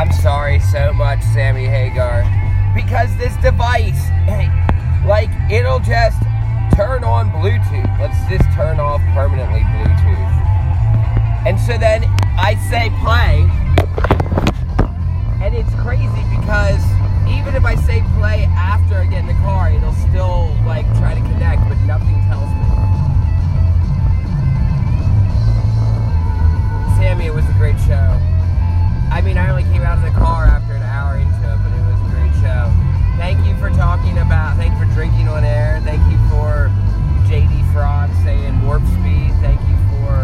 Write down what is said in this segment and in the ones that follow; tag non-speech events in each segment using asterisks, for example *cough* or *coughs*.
I'm sorry so much, Sammy Hagar, because this device, like, it'll just turn on Bluetooth. Let's just turn off permanently Bluetooth. And so then I say play, and it's crazy because even if I say play after I get in the car, it'll still like try to connect, but nothing tells me. Sammy, it was a great show. I mean, I only came out of the car after an hour into it, but it was a great show. Thank you for talking about, thank you for drinking on air. Thank you for JD Frog saying warp speed. Thank you for,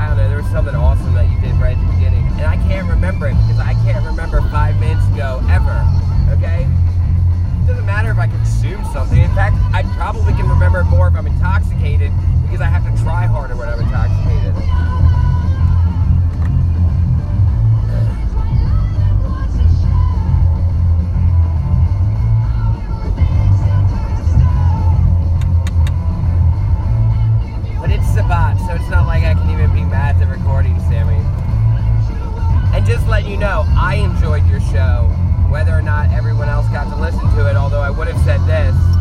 I don't know, there was something awesome that you did right at the beginning. And I can't remember it because I can't remember five minutes ago ever. Okay? It doesn't matter if I consume something. In fact, I probably can remember more if I'm intoxicated because I have to try harder when I'm intoxicated. It's Sabat, so it's not like I can even be mad at the recording, Sammy. And just letting you know, I enjoyed your show, whether or not everyone else got to listen to it, although I would have said. This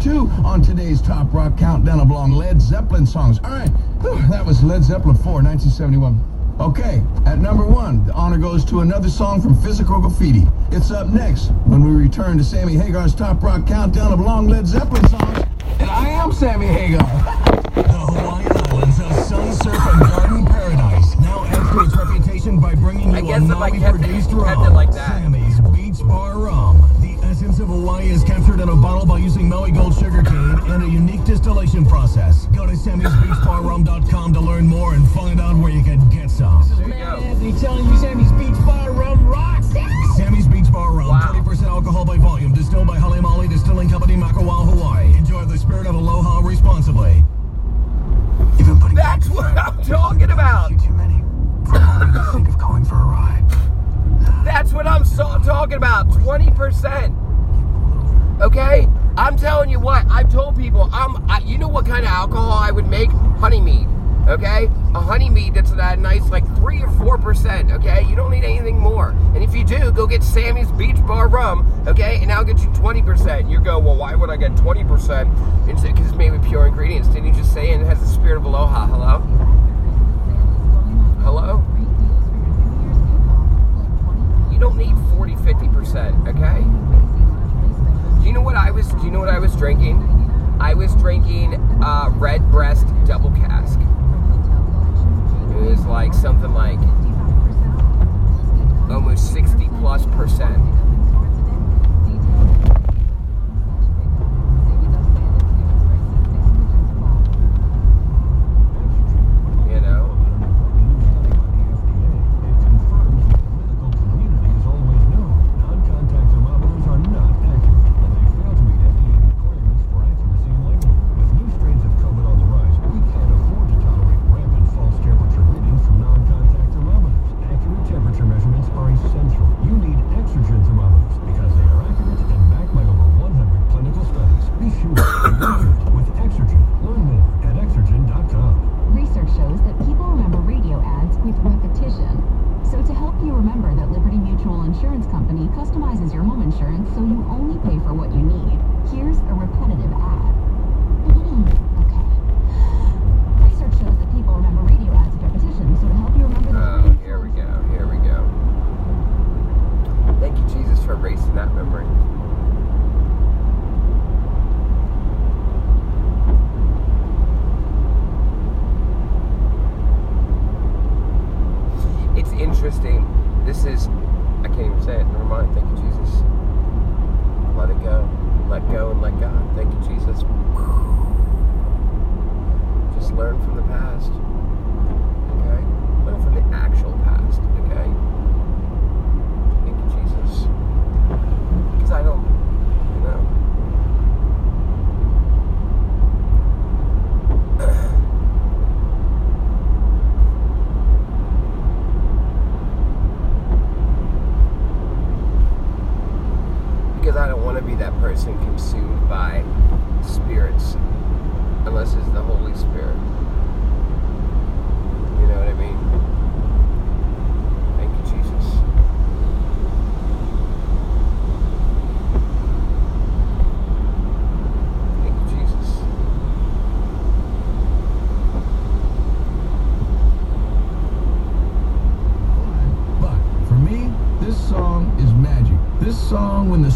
two on today's Top Rock Countdown of long Led Zeppelin songs. All right, whew, that was Led Zeppelin 4, 1971. Okay, at number one, the honor goes to another song from Physical Graffiti. It's up next when we return to Sammy Hagar's Top Rock Countdown of long Led Zeppelin songs. And I am Sammy Hagar. *laughs* The Hawaiian Islands, a sun, surf, and garden paradise, now adds to its reputation by bringing you I guess a if I kept it- Maui-produced kept it like that. Sammy's Beach Bar Rum. The essence of Hawaii is captured in a bottle by using Maui Gold sugar cane and a unique distillation process. Go to sammysbeachbarrum.com to learn more and find out where you can get some. There you go. Anthony telling you Sammy's Beach Bar Rum rocks. Sammy's Beach Bar Rum, Wow. 20% alcohol by volume, distilled by Haliimaile Distilling Company, Makawao, Hawaii. Enjoy the spirit of aloha responsibly. You've putting That's what I'm talking about. too many. For a moment, you think of calling for a ride. That's what I'm so talking about. 20%. Okay? I'm telling you what, I've told people, I'm, I, you know what kind of alcohol I would make? Honey mead. Okay? A honey mead that's that nice, like 3 or 4%. Okay? You don't need anything more. And if you do, go get Sammy's Beach Bar Rum. Okay? And I'll get you 20%. You go, well, why would I get 20%? Because it's made with pure ingredients. Didn't you just say it has the spirit of aloha? Hello? Hello? You don't need 40, 50%, okay? Do you know what I was do you know what I was drinking? I was drinking uh, Redbreast double cask. It was like something like almost 60 plus percent.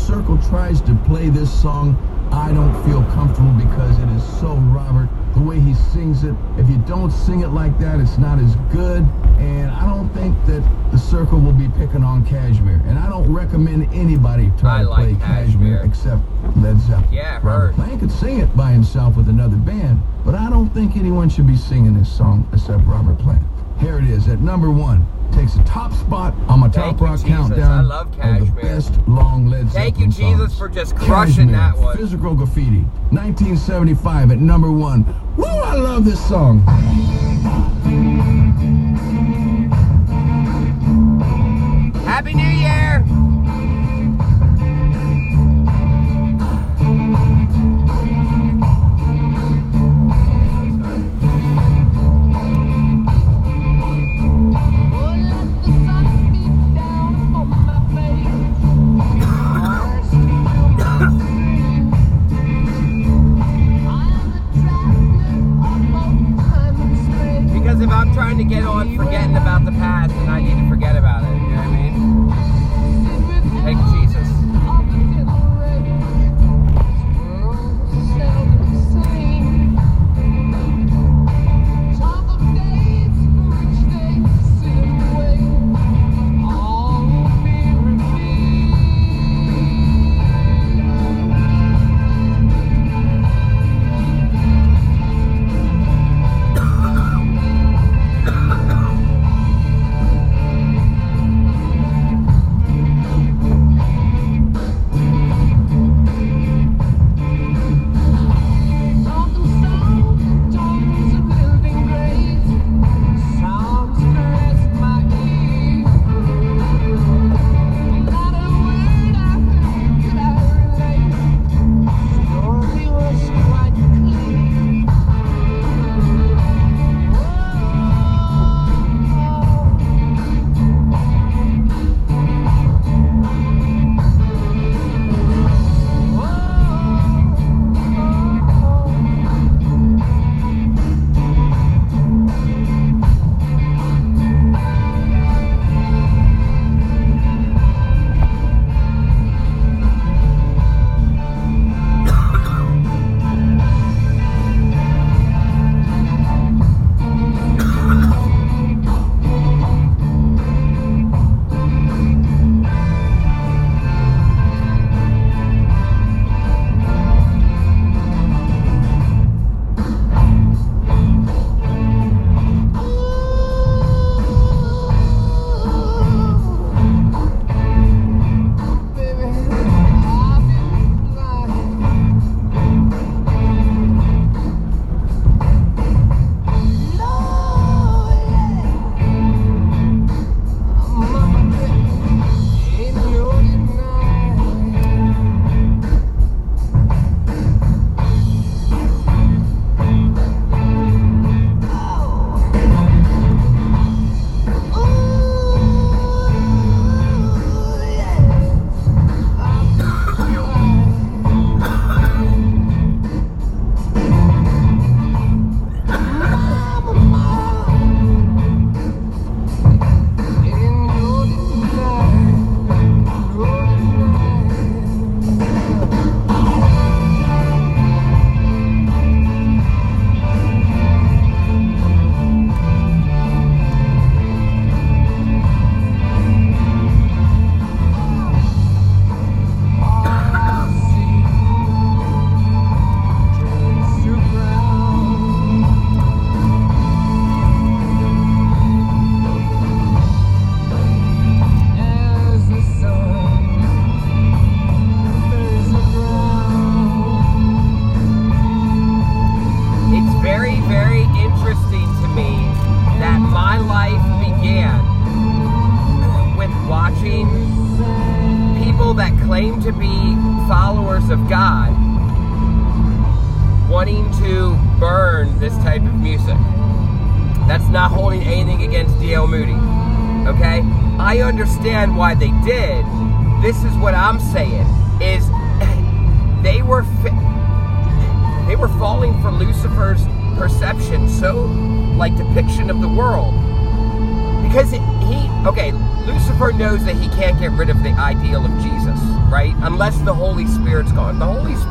Circle tries to play this song, I don't feel comfortable because it is so Robert. The way he sings it, if you don't sing it like that, it's not as good. And I don't think that the circle will be picking on Kashmir. And I don't recommend anybody try I to like play Cashmere Kashmir. except Led Zeppelin. Yeah, Robert. Plant could sing it by himself with another band, but I don't think anyone should be singing this song except Robert Plant. Here it is at number one. Takes the top spot on my Thank top rock Jesus. countdown I love of the best long Led Thank you, Jesus, songs. for just crushing Kashmir, that one. Physical Graffiti, 1975 at number one. Woo! I love this song. Happy New Year!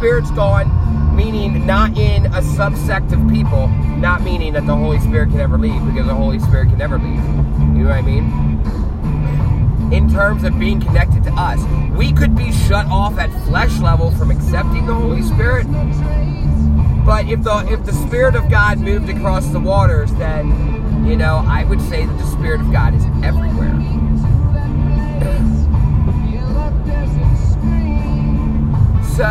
Spirit's gone, meaning not in a subsect of people, not meaning that the Holy Spirit can ever leave, because the Holy Spirit can never leave. You know what I mean? In terms of being connected to us, we could be shut off at flesh level from accepting the Holy Spirit. But if the if the Spirit of God moved across the waters, then you know I would say that the Spirit of God is everywhere. So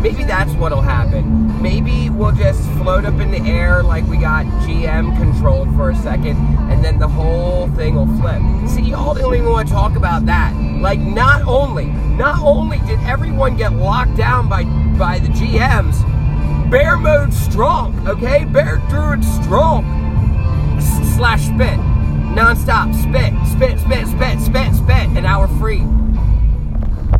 maybe that's what'll happen. Maybe we'll just float up in the air like we got GM controlled for a second, and then the whole thing will flip. See, y'all don't even want to talk about that. Like, not only, not only did everyone get locked down by by the GMs, bear mode strong, okay? Bear druid strong. Slash spit. Non-stop. Spit, spit, spit, spit, spit, spit. An hour free.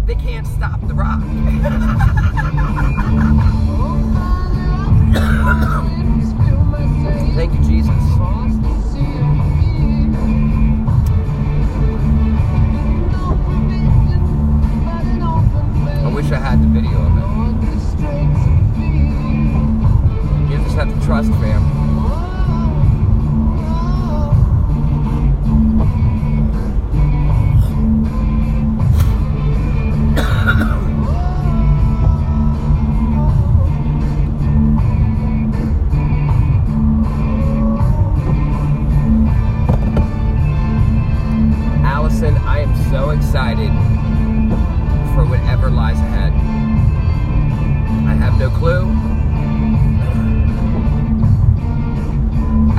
They can't stop the rock. *coughs* Thank you, Jesus. I wish I had the video of it. You just have to trust, fam. Am so excited for whatever lies ahead. I have no clue.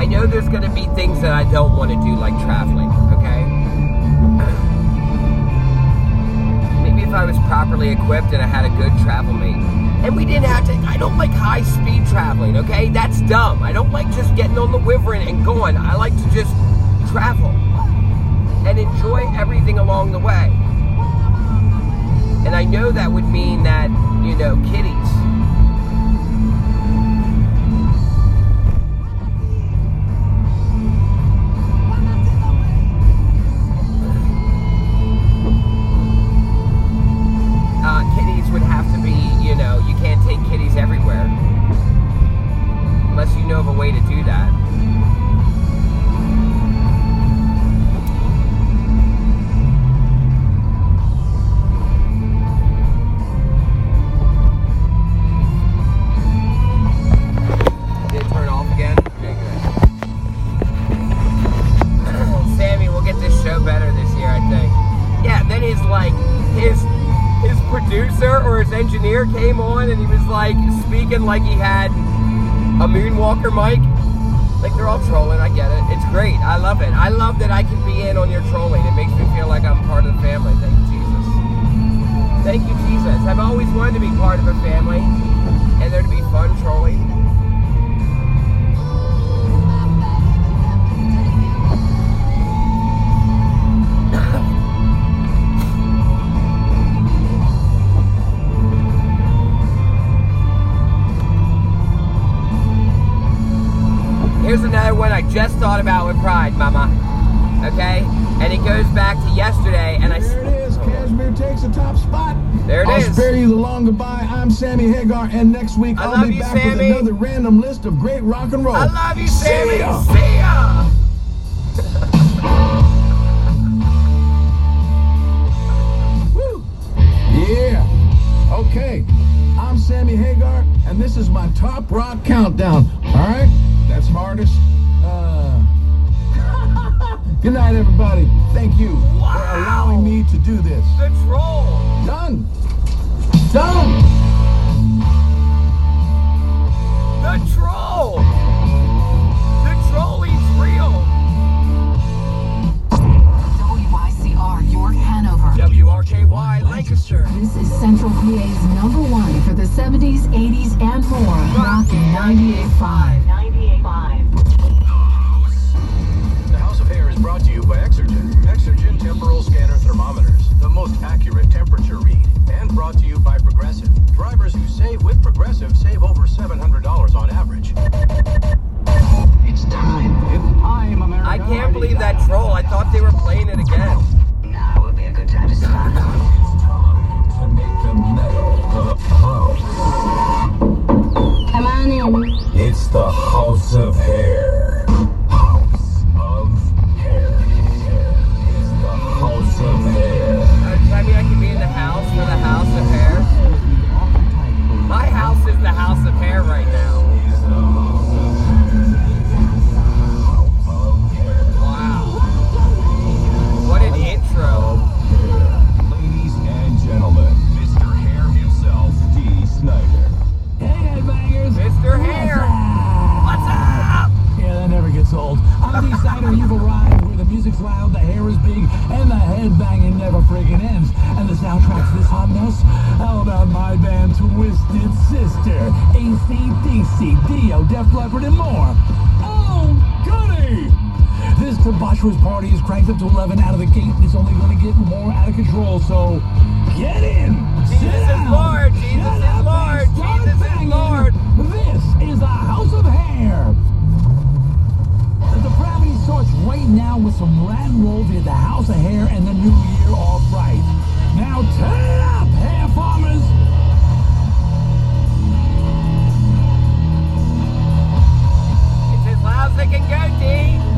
I know there's going to be things that I don't want to do, like traveling, okay? Maybe if I was properly equipped and I had a good travel mate. And we didn't have to, I don't like high speed traveling, okay? That's dumb. I don't like just getting on the Wyvern and going. I like to just travel and enjoy everything along the way. And I know that would mean that, you know, kitties. Like he had a Moonwalker mic. Like they're all trolling, I get it. It's great. I love it. I love that I can be in on your trolling. It makes me feel like I'm part of the family. Thank you, Jesus. Thank you, Jesus. I've always wanted to be part of a family and there to be fun trolling. With Pride, Mama. Okay? And it goes back to yesterday, and I. There it is. Oh. Kashmir takes the top spot. There it I'll is. spare you the long goodbye. I'm Sammy Hagar, and next week I I'll love be you, back Sammy. with another random list of great rock and roll. I love you, See Sammy. ya. See ya. *laughs* Woo. Yeah. Okay. I'm Sammy Hagar, and this is my top rock countdown. All right? That's hardest. ACDC, Dio, Def Leppard, and more? Oh, goody! This debaucherous party is cranked up to 11 out of the gate, it's only going to get more out of control, so get in! Jesus sit is down, Lord, Jesus is Lord, Jesus is. Lord. This is a House of Hair! The depravity starts right now with some rat and roll to get the House of Hair and the new year off right. Now turn it up, As it can go, D.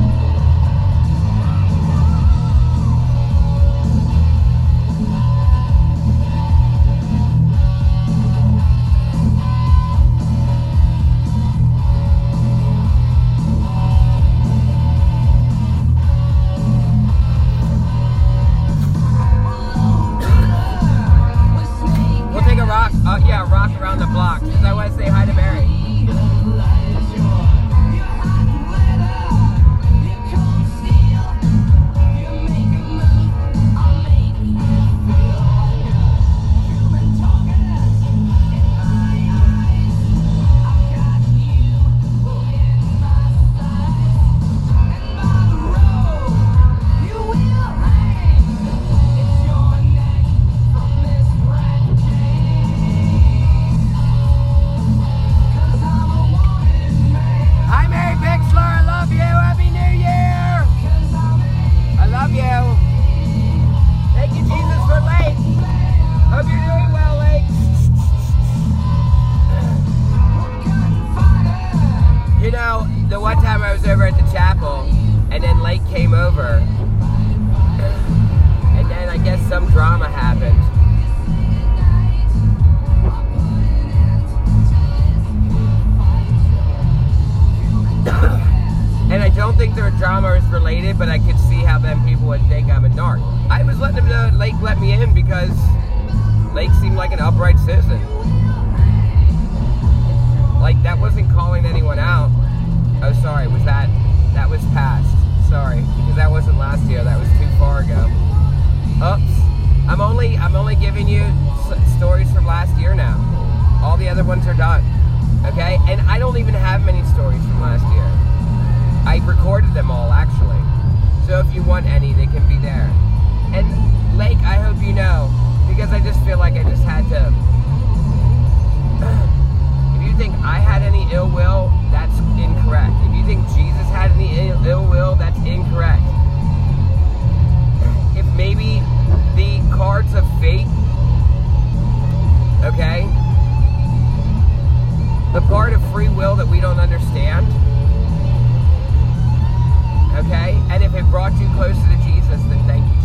is related, but I could see how then people would think I'm a narc. I was letting them know Lake let me in because Lake seemed like an upright citizen. Like that wasn't calling anyone out. Oh, sorry. Was that that was past? Sorry, because that wasn't last year. That was too far ago. Oops. I'm only I'm only giving you s- stories from last year now. All the other ones are done. Okay, and I don't even have many stories from last year. I recorded them all actually. So if you want any, they can be there. And Lake, I hope you know, because I just feel like I just had to. *clears throat* if you think I had any ill will, that's incorrect. If you think Jesus had any ill, ill will, that's incorrect. If maybe the cards of fate, okay, the part of free will that we don't understand, okay, and if it brought you closer to Jesus, then thank you,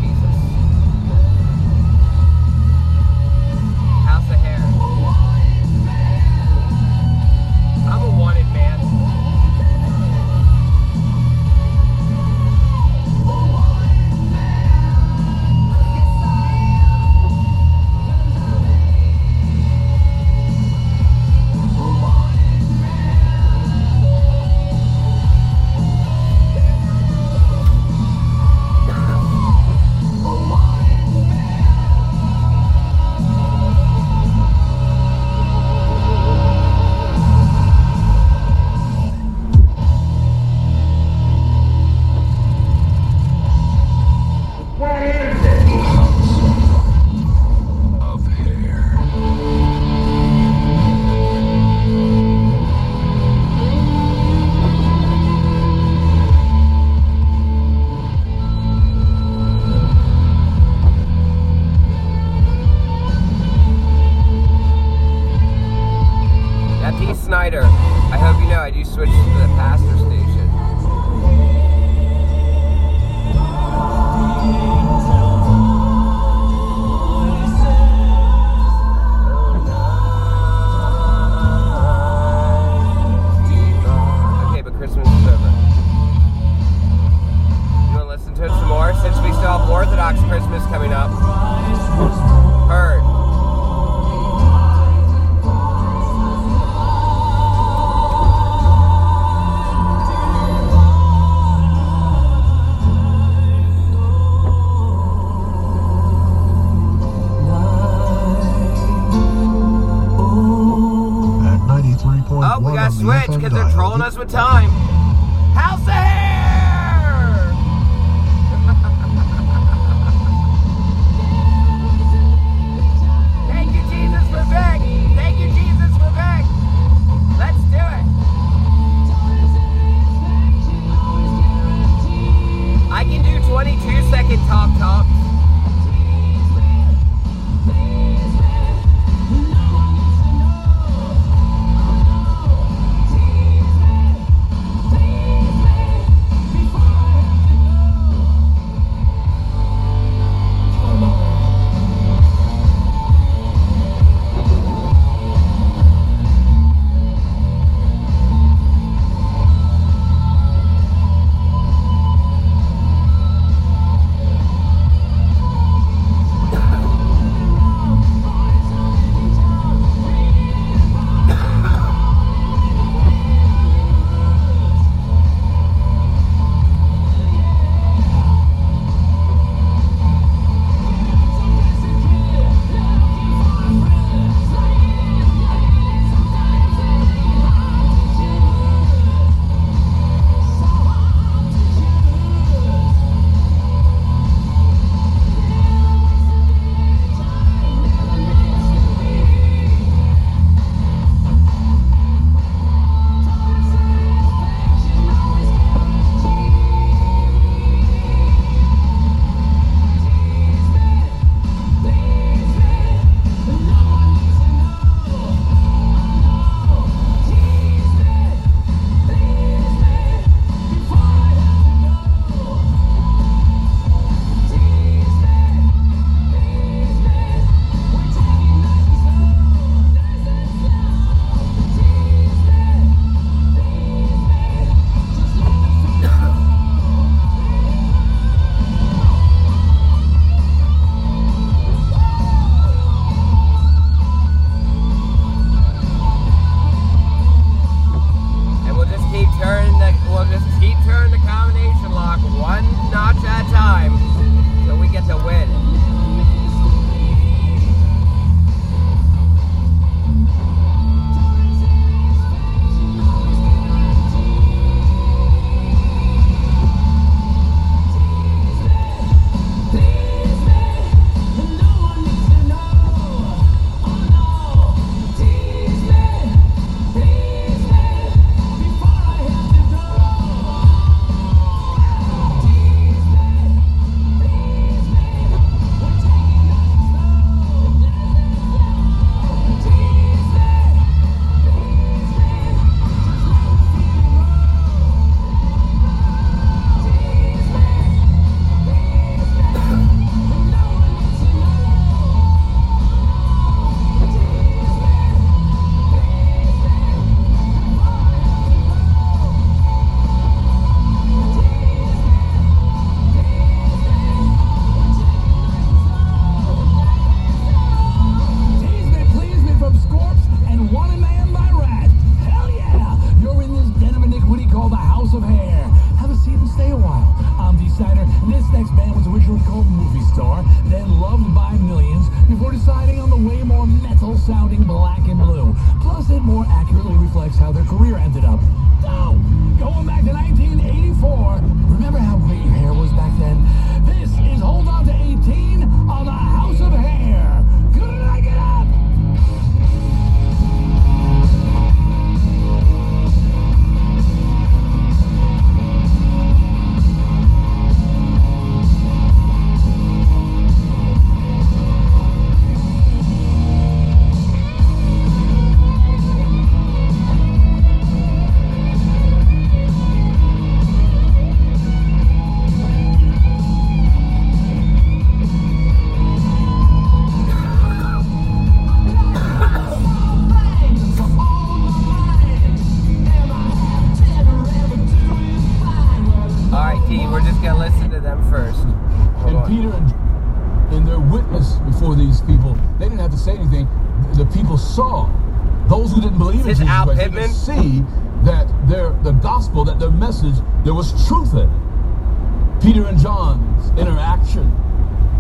who didn't believe in Is this Jesus Al Pittman? see that their the gospel, that their message, there was truth in it. Peter and John's interaction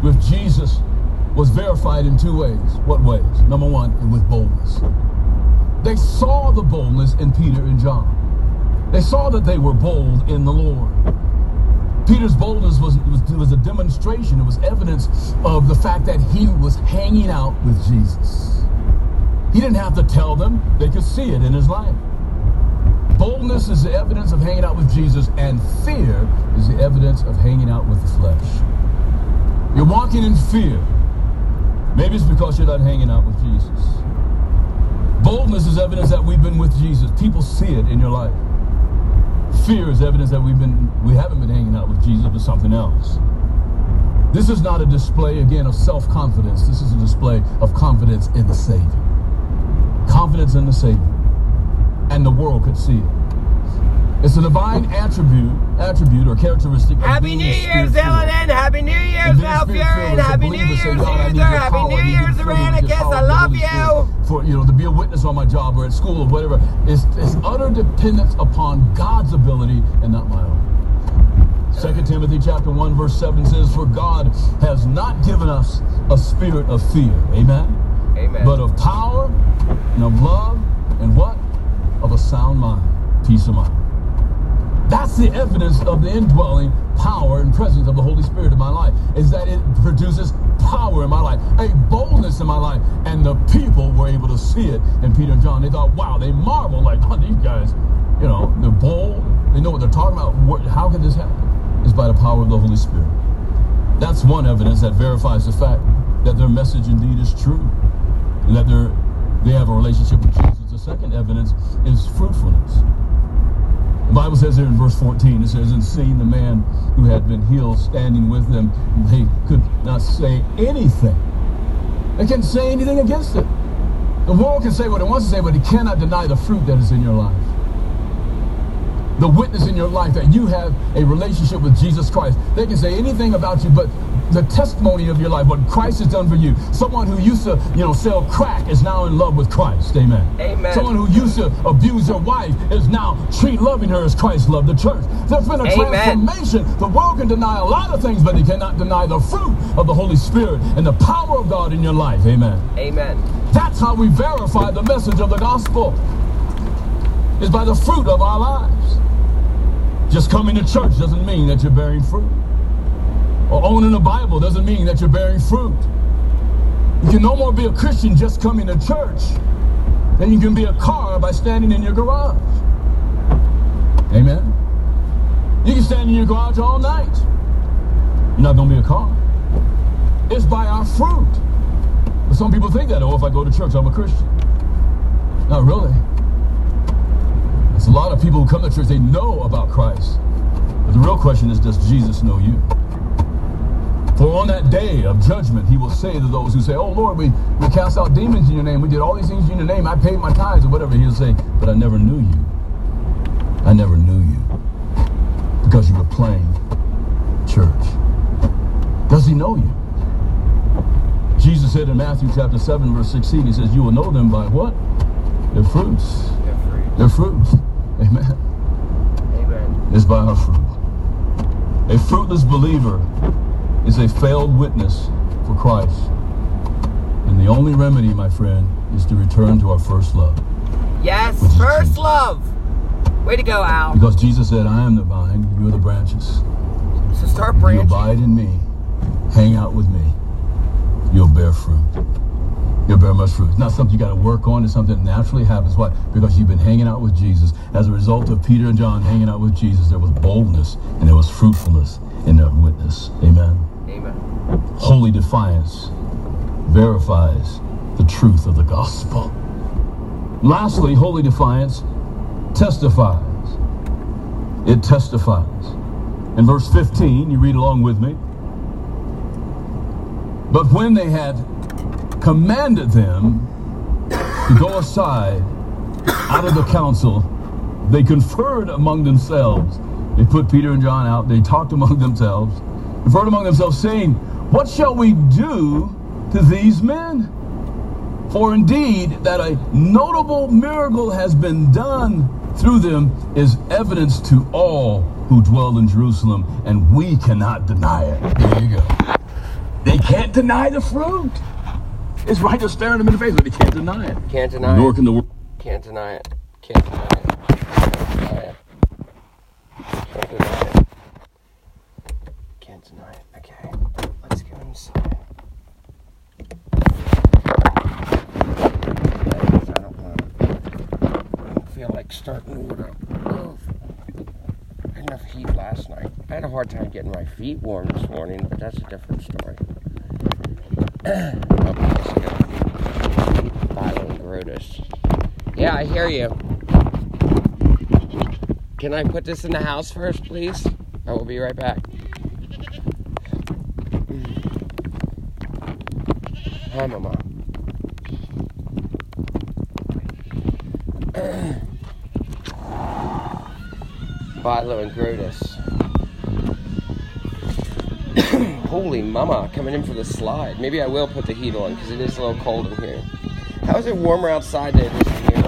with Jesus was verified in two ways. What ways? Number one, with boldness. They saw the boldness in Peter and John. They saw that they were bold in the Lord. Peter's boldness was, was, was a demonstration, it was evidence of the fact that he was hanging out with Jesus. He didn't have to tell them, they could see it in his life. Boldness is the evidence of hanging out with Jesus, and fear is the evidence of hanging out with the flesh. You're walking in fear. Maybe it's because you're not hanging out with Jesus. Boldness is evidence that we've been with Jesus. People see it in your life. Fear is evidence that we've been we haven't been hanging out with Jesus, but something else. This is not a display again of self-confidence. This is a display of confidence in the Savior. Confidence in the Savior. And the world could see it. It's a divine attribute, attribute or characteristic. of Happy New Year's. Ellen! Happy New Year's, And being Mount spirit-filled Fury! is a Happy New Year's, saying, God, I need Luther! Happy New Year's, Iranicus! I love you! For you know to be a witness on my job or at school or whatever. It's, it's utter dependence upon God's ability and not my own. 2 Timothy chapter 1 verse 7 says, For God has not given us a spirit of fear. Amen. Amen. But of power and of love and what? Of a sound mind. Peace of mind. That's the evidence of the indwelling power and presence of the Holy Spirit in my life, is that it produces power in my life, a boldness in my life. And the people were able to see it. And Peter and John, they thought, wow, they marveled like, oh, these guys, you know, they're bold. They know what they're talking about. How could this happen? It's by the power of the Holy Spirit. That's one evidence that verifies the fact that their message indeed is true that they have a relationship with Jesus. The second evidence is fruitfulness. The Bible says here in verse 14, it says, And seeing the man who had been healed standing with them, they could not say anything. They can't say anything against it. The world can say what it wants to say, but it cannot deny the fruit that is in your life. The witness in your life that you have a relationship with Jesus Christ. They can say anything about you, but the testimony of your life, what Christ has done for you. Someone who used to, you know, sell crack is now in love with Christ. Amen. Amen. Someone who used to abuse their wife is now treat loving her as Christ loved the church. There's been a Amen. transformation. The world can deny a lot of things, but they cannot deny the fruit of the Holy Spirit and the power of God in your life. Amen. Amen. That's how we verify the message of the gospel. Is by the fruit of our lives. Just coming to church doesn't mean that you're bearing fruit. Or owning a Bible doesn't mean that you're bearing fruit. You can no more be a Christian just coming to church than you can be a car by standing in your garage. Amen. You can stand in your garage all night. You're not going to be a car. It's by our fruit. But some people think that, oh, if I go to church, I'm a Christian. Not really. There's a lot of people who come to church, they know about Christ. But the real question is, does Jesus know you? For on that day of judgment, he will say to those who say, Oh Lord, we, we cast out demons in your name. We did all these things in your name. I paid my tithes or whatever. He'll say, But I never knew you. I never knew you. Because you were playing church. Does he know you? Jesus said in Matthew chapter 7, verse 16, he says, You will know them by what? Their fruits. They're free. Their fruits. Amen. Amen. Is by our fruit. A fruitless believer is a failed witness for Christ. And the only remedy, my friend, is to return to our first love. Yes, first Jesus. love. Way to go, Al. Because Jesus said, I am the vine, you are the branches. So start branching. You abide in me, hang out with me, you'll bear fruit. You'll bear much fruit. It's not something you got to work on. It's something that naturally happens. Why? Because you've been hanging out with Jesus. As a result of Peter and John hanging out with Jesus, there was boldness and there was fruitfulness in their witness. Amen. Amen. Holy defiance verifies the truth of the gospel. Lastly, holy defiance testifies. It testifies. In verse 15, you read along with me. But when they had commanded them to go aside out of the council, they conferred among themselves. They put Peter and John out. They talked among themselves, conferred among themselves, saying, What shall we do to these men. For indeed, that a notable miracle has been done through them is evidence to all who dwell in Jerusalem, and we cannot deny it. There you go. They can't deny the fruit. It's right there staring him in the face, but they can't deny it. Can't deny it. Nor can the world. Can't deny it. Can't deny it. Can't deny it. Can't deny it. Can't deny it. Okay. Let's go inside. Because I don't want I don't feel like starting with a oh, I had enough heat last night. I had a hard time getting my feet warm this morning, but that's a different story. *clears throat* Grotus. Yeah, I hear you. Can I put this in the house first, please? I will be right back. Hi, Mama. *coughs* Philo and Grotus. *coughs* Holy mama, coming in for the slide. Maybe I will put the heat on because it is a little cold in here. How is it warmer outside than it is here?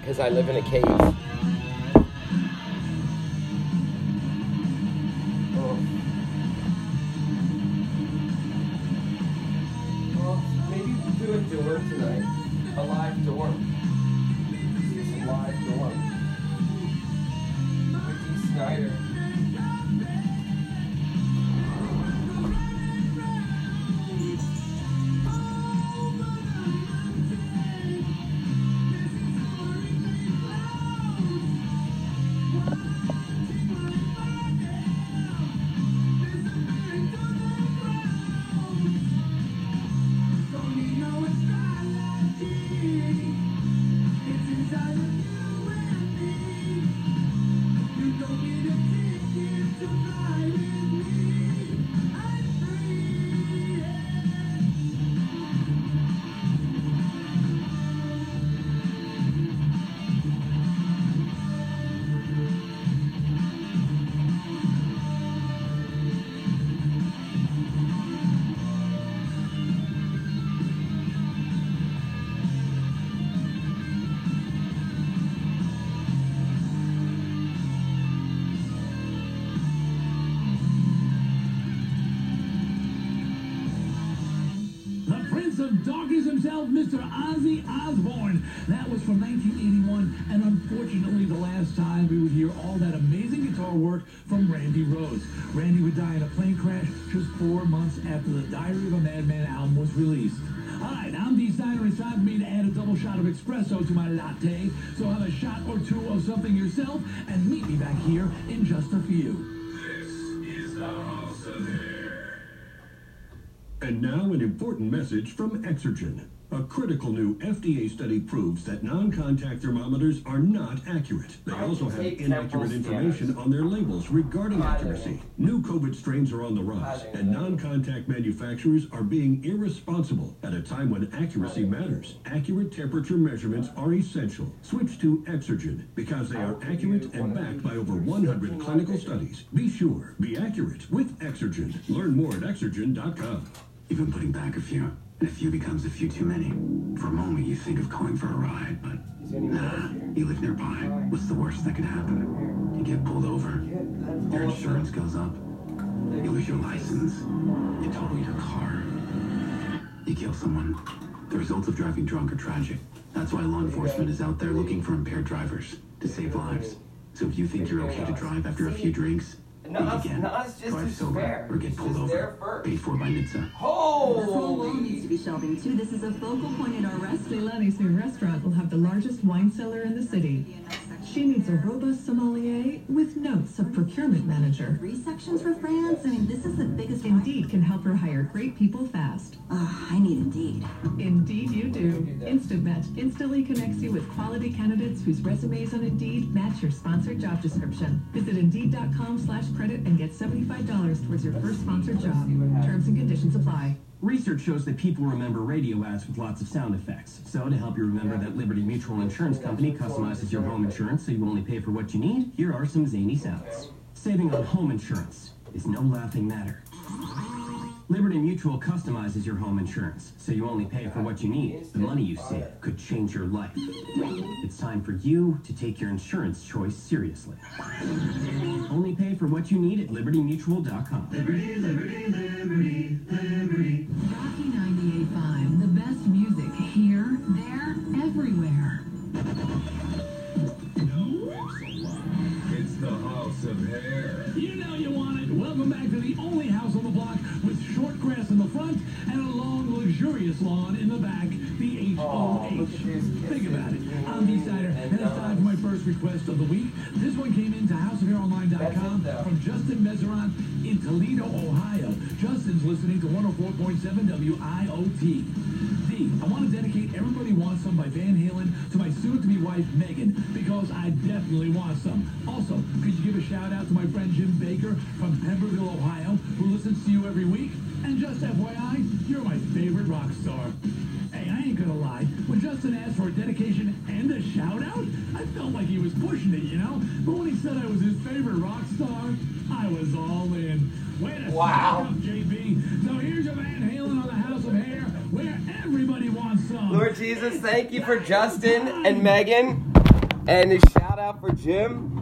Because I live in a cave. Mr. Ozzy Osbourne. That was from 1981, and unfortunately, the last time we would hear all that amazing guitar work from Randy Rhoads. Randy would die in a plane crash just four months after the Diary of a Madman album was released. All right, I'm Dee Snider. It's time for me to add a double shot of espresso to my latte. So have a shot or two of something yourself, and meet me back here in just a few. This is the House of Hair. And now an important message from Exergen. A critical new FDA study proves that non-contact thermometers are not accurate. They also have inaccurate information on their labels regarding accuracy. New COVID strains are on the rise, and non-contact manufacturers are being irresponsible at a time when accuracy matters. Accurate temperature measurements are essential. Switch to Exergen because they are accurate and backed by over 100 clinical studies. Be sure, be accurate with Exergen. Learn more at exergen.com. You've putting back a few, and a few becomes a few too many. For a moment, you think of calling for a ride, but nah, you live nearby. What's the worst that could happen? You get pulled over, your insurance goes up, you lose your license, you total your car, you kill someone. The results of driving drunk are tragic. That's why law enforcement is out there looking for impaired drivers to save lives. So if you think you're okay to drive after a few drinks, No, think it's- again. no, it's just Drive to sober or get pulled over. first. Paid for by NHTSA. This whole world needs to be shelving too. This is a focal point in our restaurant. Leilani's new restaurant will have the largest wine cellar in the city. She needs a robust sommelier with notes of procurement manager. Three sections for France. I mean, this is the biggest. Indeed can help her hire great people fast. Ugh, I need Indeed. Indeed you do. Instant Match instantly connects you with quality candidates whose resumes on Indeed match your sponsored job description. Visit Indeed.com slash credit and get $75 towards your first sponsored job. Terms and conditions apply. Research shows that people remember radio ads with lots of sound effects. So, to help you remember that Liberty Mutual Insurance Company customizes your home insurance so you only pay for what you need, here are some zany sounds. Saving on home insurance is no laughing matter. Liberty Mutual customizes your home insurance, so you only pay for what you need. The money you save could change your life. It's time for you to take your insurance choice seriously. Only pay for what you need at libertymutual.com. Liberty, liberty, liberty, liberty. Rocky 98.5, the best music here, there, everywhere. It's the House of Hair. Short grass in the front and a long, luxurious lawn in the back. The H O H. Think about it. I'm Dee Snider, and it's time for my first request of the week. This one came into HouseOfHairOnline.com from Justin Mezeron in Toledo, Ohio. Justin's listening to 104.7 WIOT. I want to dedicate Everybody Wants Some by Van Halen to my soon-to-be wife, Megan, because I definitely want some. Also, could you give a shout out to my friend Jim Baker from Pemberville, Ohio, who listens to you every week? And just FYI, you're my favorite rock star. Hey, I ain't gonna lie. When Justin asked for a dedication and a shout out, I felt like he was pushing it, you know? But when he said I was his favorite rock star, I was all in. Way to Wow. up, JB. So here's your Van Halen on the House of Hair, where everybody wants some. Lord Jesus, thank you for Justin and Megan. And a shout out for Jim.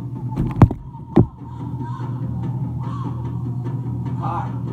Hi.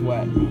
My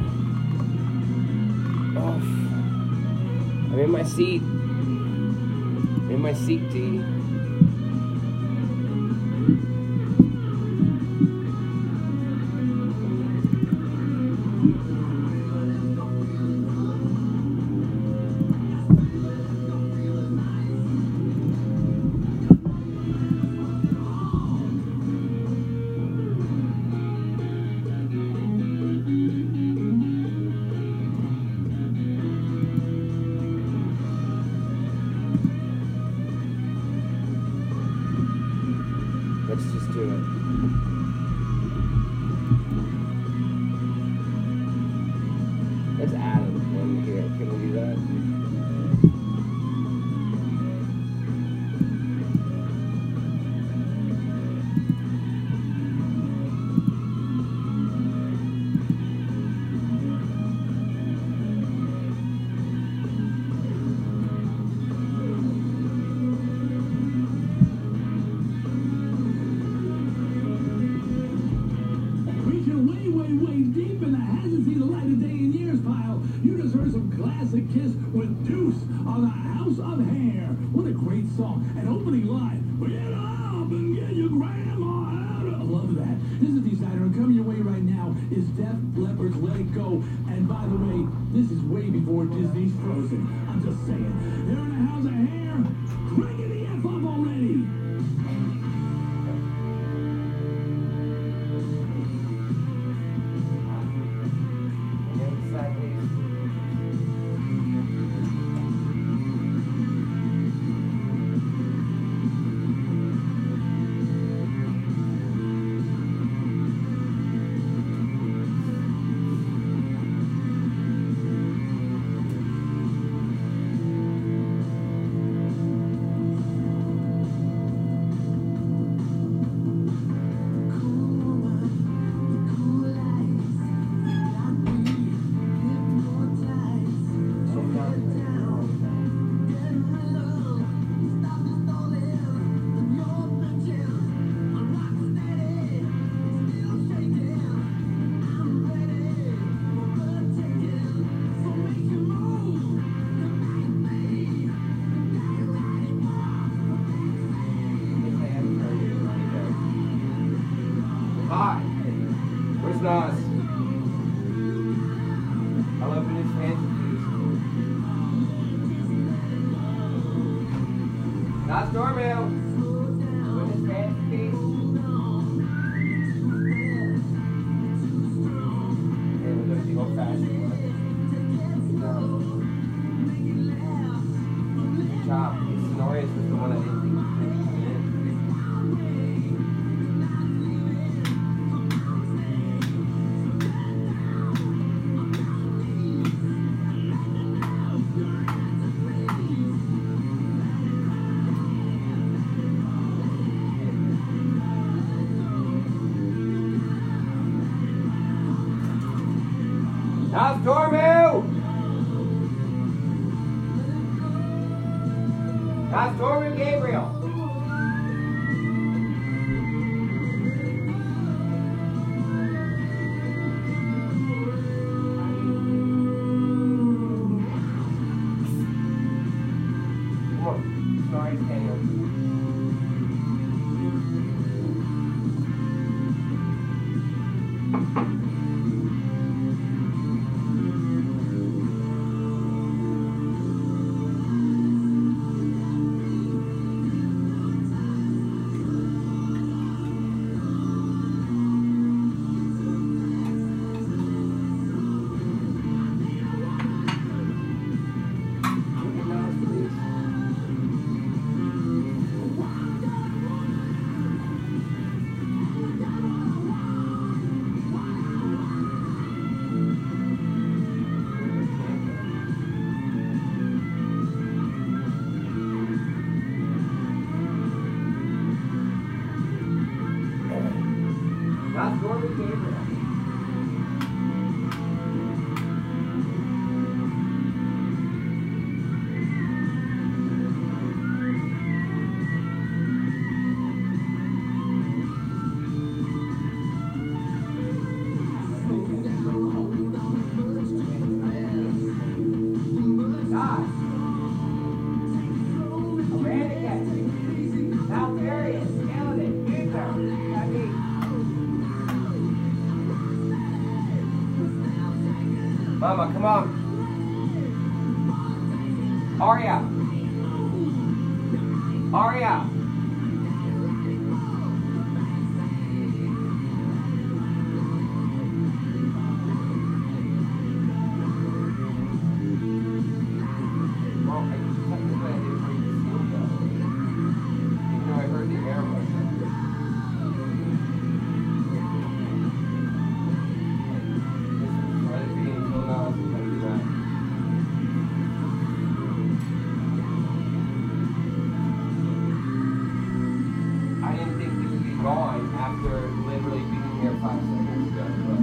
after literally being here five seconds ago, but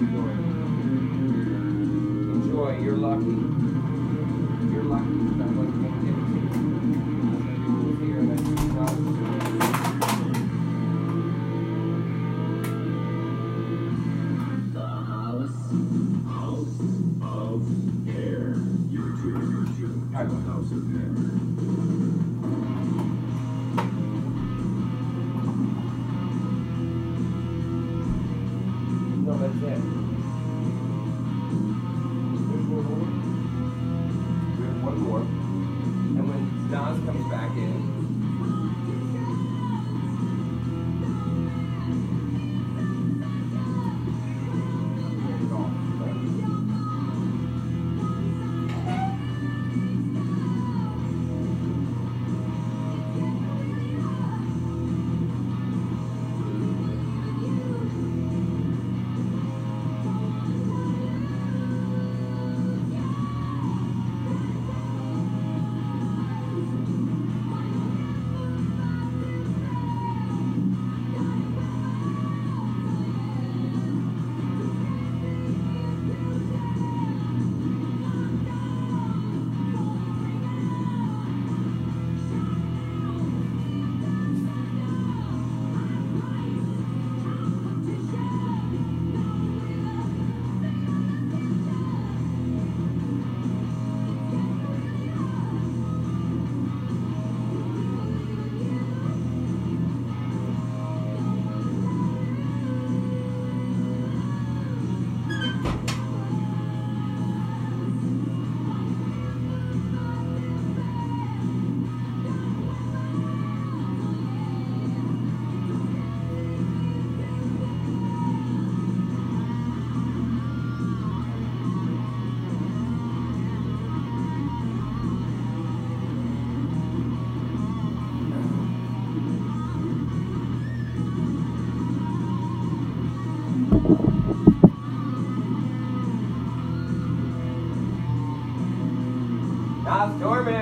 enjoy. Enjoy. You're lucky. Nas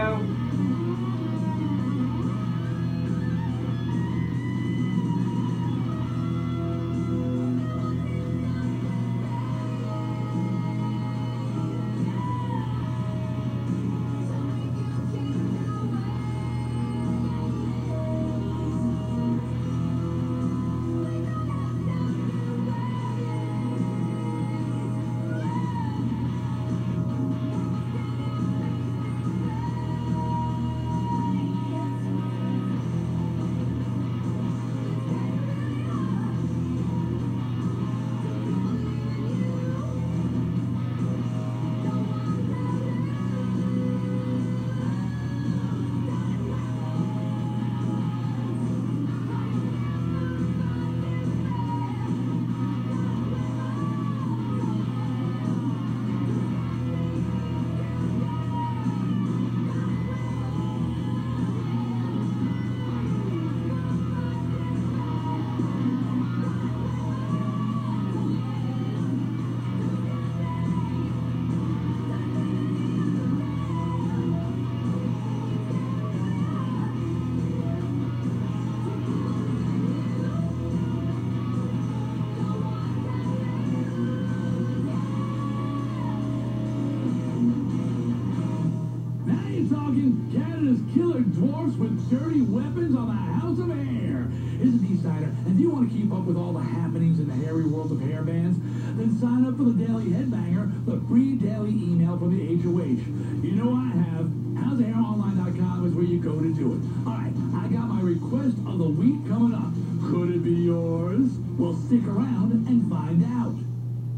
with dirty weapons on the House of Hair. Here's a decider. And if you want to keep up with all the happenings in the hairy world of hair bands? Then sign up for the Daily Headbanger, the free daily email from the HOH. You know I have. HouseOfHairOnline.com is where you go to do it. All right, I got my request of the week coming up. Could it be yours? Well, stick around and find out.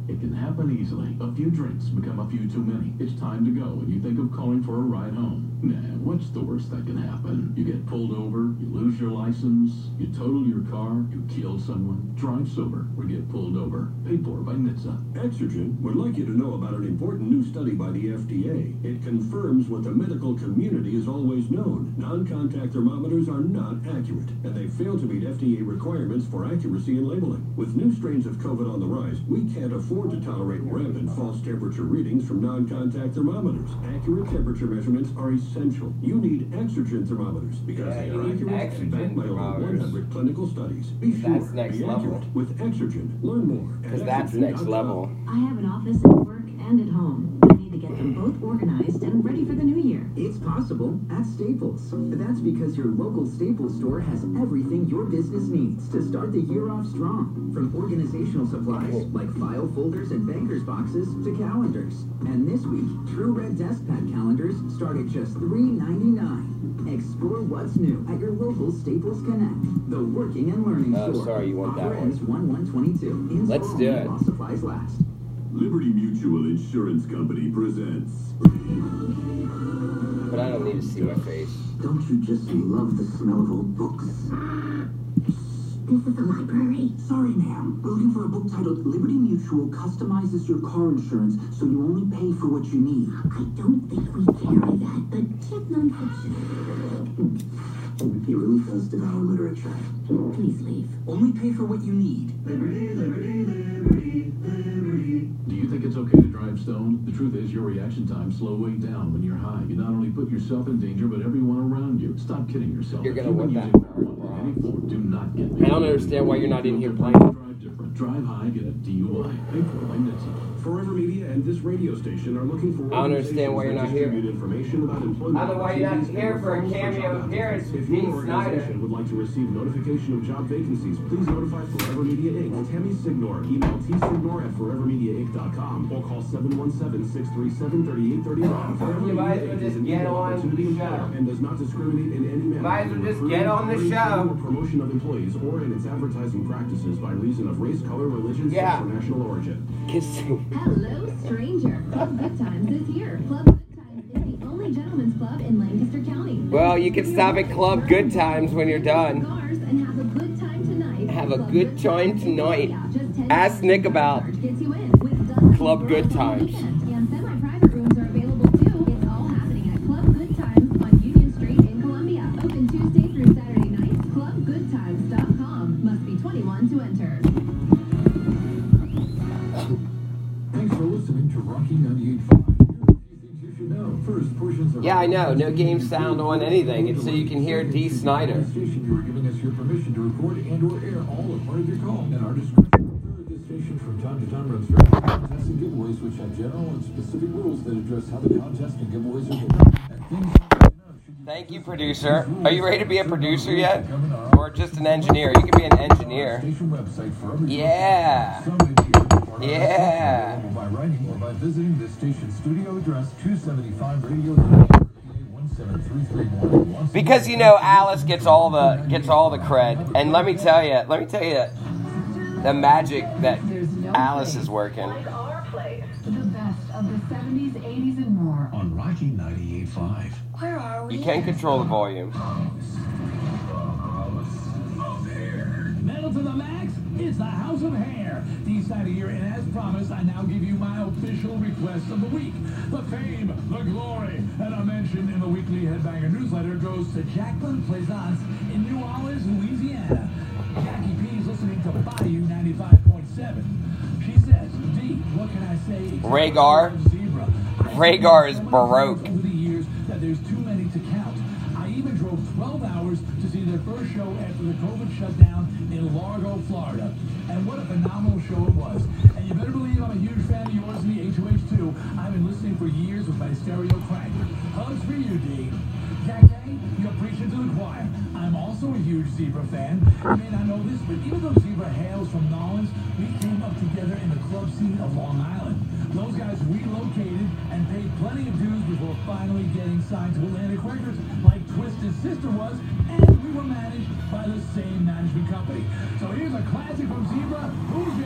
It can happen easily. A few drinks become a few too many. It's time to go and you think of calling for a ride home. Nah, what's the worst that can happen? You get pulled over, you lose your license, you total your car, you kill someone, drive sober, or get pulled over. Paid for by NHTSA. Exergen would like you to know about an important new study by the FDA. It confirms what the medical community has always known. Non-contact thermometers are not accurate, and they fail to meet FDA requirements for accuracy in labeling. With new strains of COVID on the rise, we can't afford to tolerate rampant false temperature readings from non-contact thermometers. Accurate temperature measurements are essential. You need Exergen thermometers because Yeah, they are need accurate and backed by over 100 clinical studies. Be sure next be accurate level. with Exergen. Learn more at Because that's next level. I have an office at work and at home. I need to get them both organized and ready for the new year. It's possible at Staples. That's because your local Staples store has everything your business needs to start the year off strong. From organizational supplies like file folders and banker's boxes to calendars. And this week, True Red Desk Pad calendars start at just $3.99. Explore what's new at your local Staples Connect, the working and learning Oh, store. sorry, you want that Offer one. ends 1-122. In Let's do it. While supplies last. Liberty Mutual Insurance Company presents. But I don't need to see my face. Don't you just love the smell of old books? This is the library. Sorry, ma'am. We're looking for a book titled Liberty Mutual Customizes Your Car Insurance so you only pay for what you need. I don't think we carry that, but check nonfiction. He really does devour literature. Please leave. Only pay for what you need. Do you think it's okay to drive stoned? The truth is, your reaction times slow way down when you're high. You not only put yourself in danger, but everyone around you. Stop kidding yourself. You're gonna you've been want using that. marijuana in any form, do not get I don't understand why you're not in here playing. Drive different. Drive high, get a DUI. Paid for. Forever Media and this radio station are looking for I don't understand why you're not here. distribute information about employment I don't know why you're not here for a referrals cameo appearance applicants. with If your organization Snider. would like to receive notification of job vacancies, please notify Forever Media Inc. Tammy Signor. Email tsignor at forevermediainc.com or call 717-637-3831. Forever You might as well Media Inc. just is an get equal on opportunity the employer show. and does not discriminate in any manner. Might as well just get on the show. promotion of employees or in its advertising practices by reason of race, color, religion, Yeah. sex, or national origin. Kissing. Hello, stranger. Club Good Times is here. Club Good Times is the only gentleman's club in Lancaster County. Well, you can stop at Club Good Times when you're done. And have a good time tonight. Have a good time tonight. Yeah, just 10 Ask Nick about gets you in with dozens Club Good Times. Know. No game sound on anything. It's so you can hear Dee Snider. Station, you are giving us your permission to record and/or air all or part of your call. And our description. This station from time to time runs various contests and giveaways which have general and specific rules that address how the contest and giveaways are given. And things you need to know should you Thank you, producer. Are you ready to be a producer yet? Or just an engineer? You can be an engineer. Station website for every Yeah. Some may be available Yeah. by writing or by visiting this studio address 275 Radio 17331. Because you know Alice gets all the gets all the cred. And let me tell you, let me tell you the magic that Alice is working. Our place. The best of the 70s, 80s, and more. On Rocky 98.5. Where are we? You can't control the volume. Metal to the max, it's the House of Hair. This side of year, and as promised, I now give you my official request of the week. The fame, the glory, and a mention in the weekly Headbanger newsletter goes to Jacqueline Plaisance in New Orleans, Louisiana. Jackie P is listening to Bayou 95.7. She says, D, what can I say? Rhaegar. Zebra. Rhaegar is baroque. The COVID shutdown in Largo, Florida. And what a phenomenal show it was. And you better believe I'm a huge fan of yours in the HOH too. I've been listening for years with my stereo crank. Hugs for you, D. Jack you're preaching to the choir. I'm also a huge Zebra fan. You may not know this, but even though Zebra hails from Nolens, we came up together in the club scene of Long Island. Those guys relocated and paid plenty of dues before finally getting signed to Atlantic Records, like Twisted Sister was, and we were managed by the same management company. So here's a classic from Zebra. Who's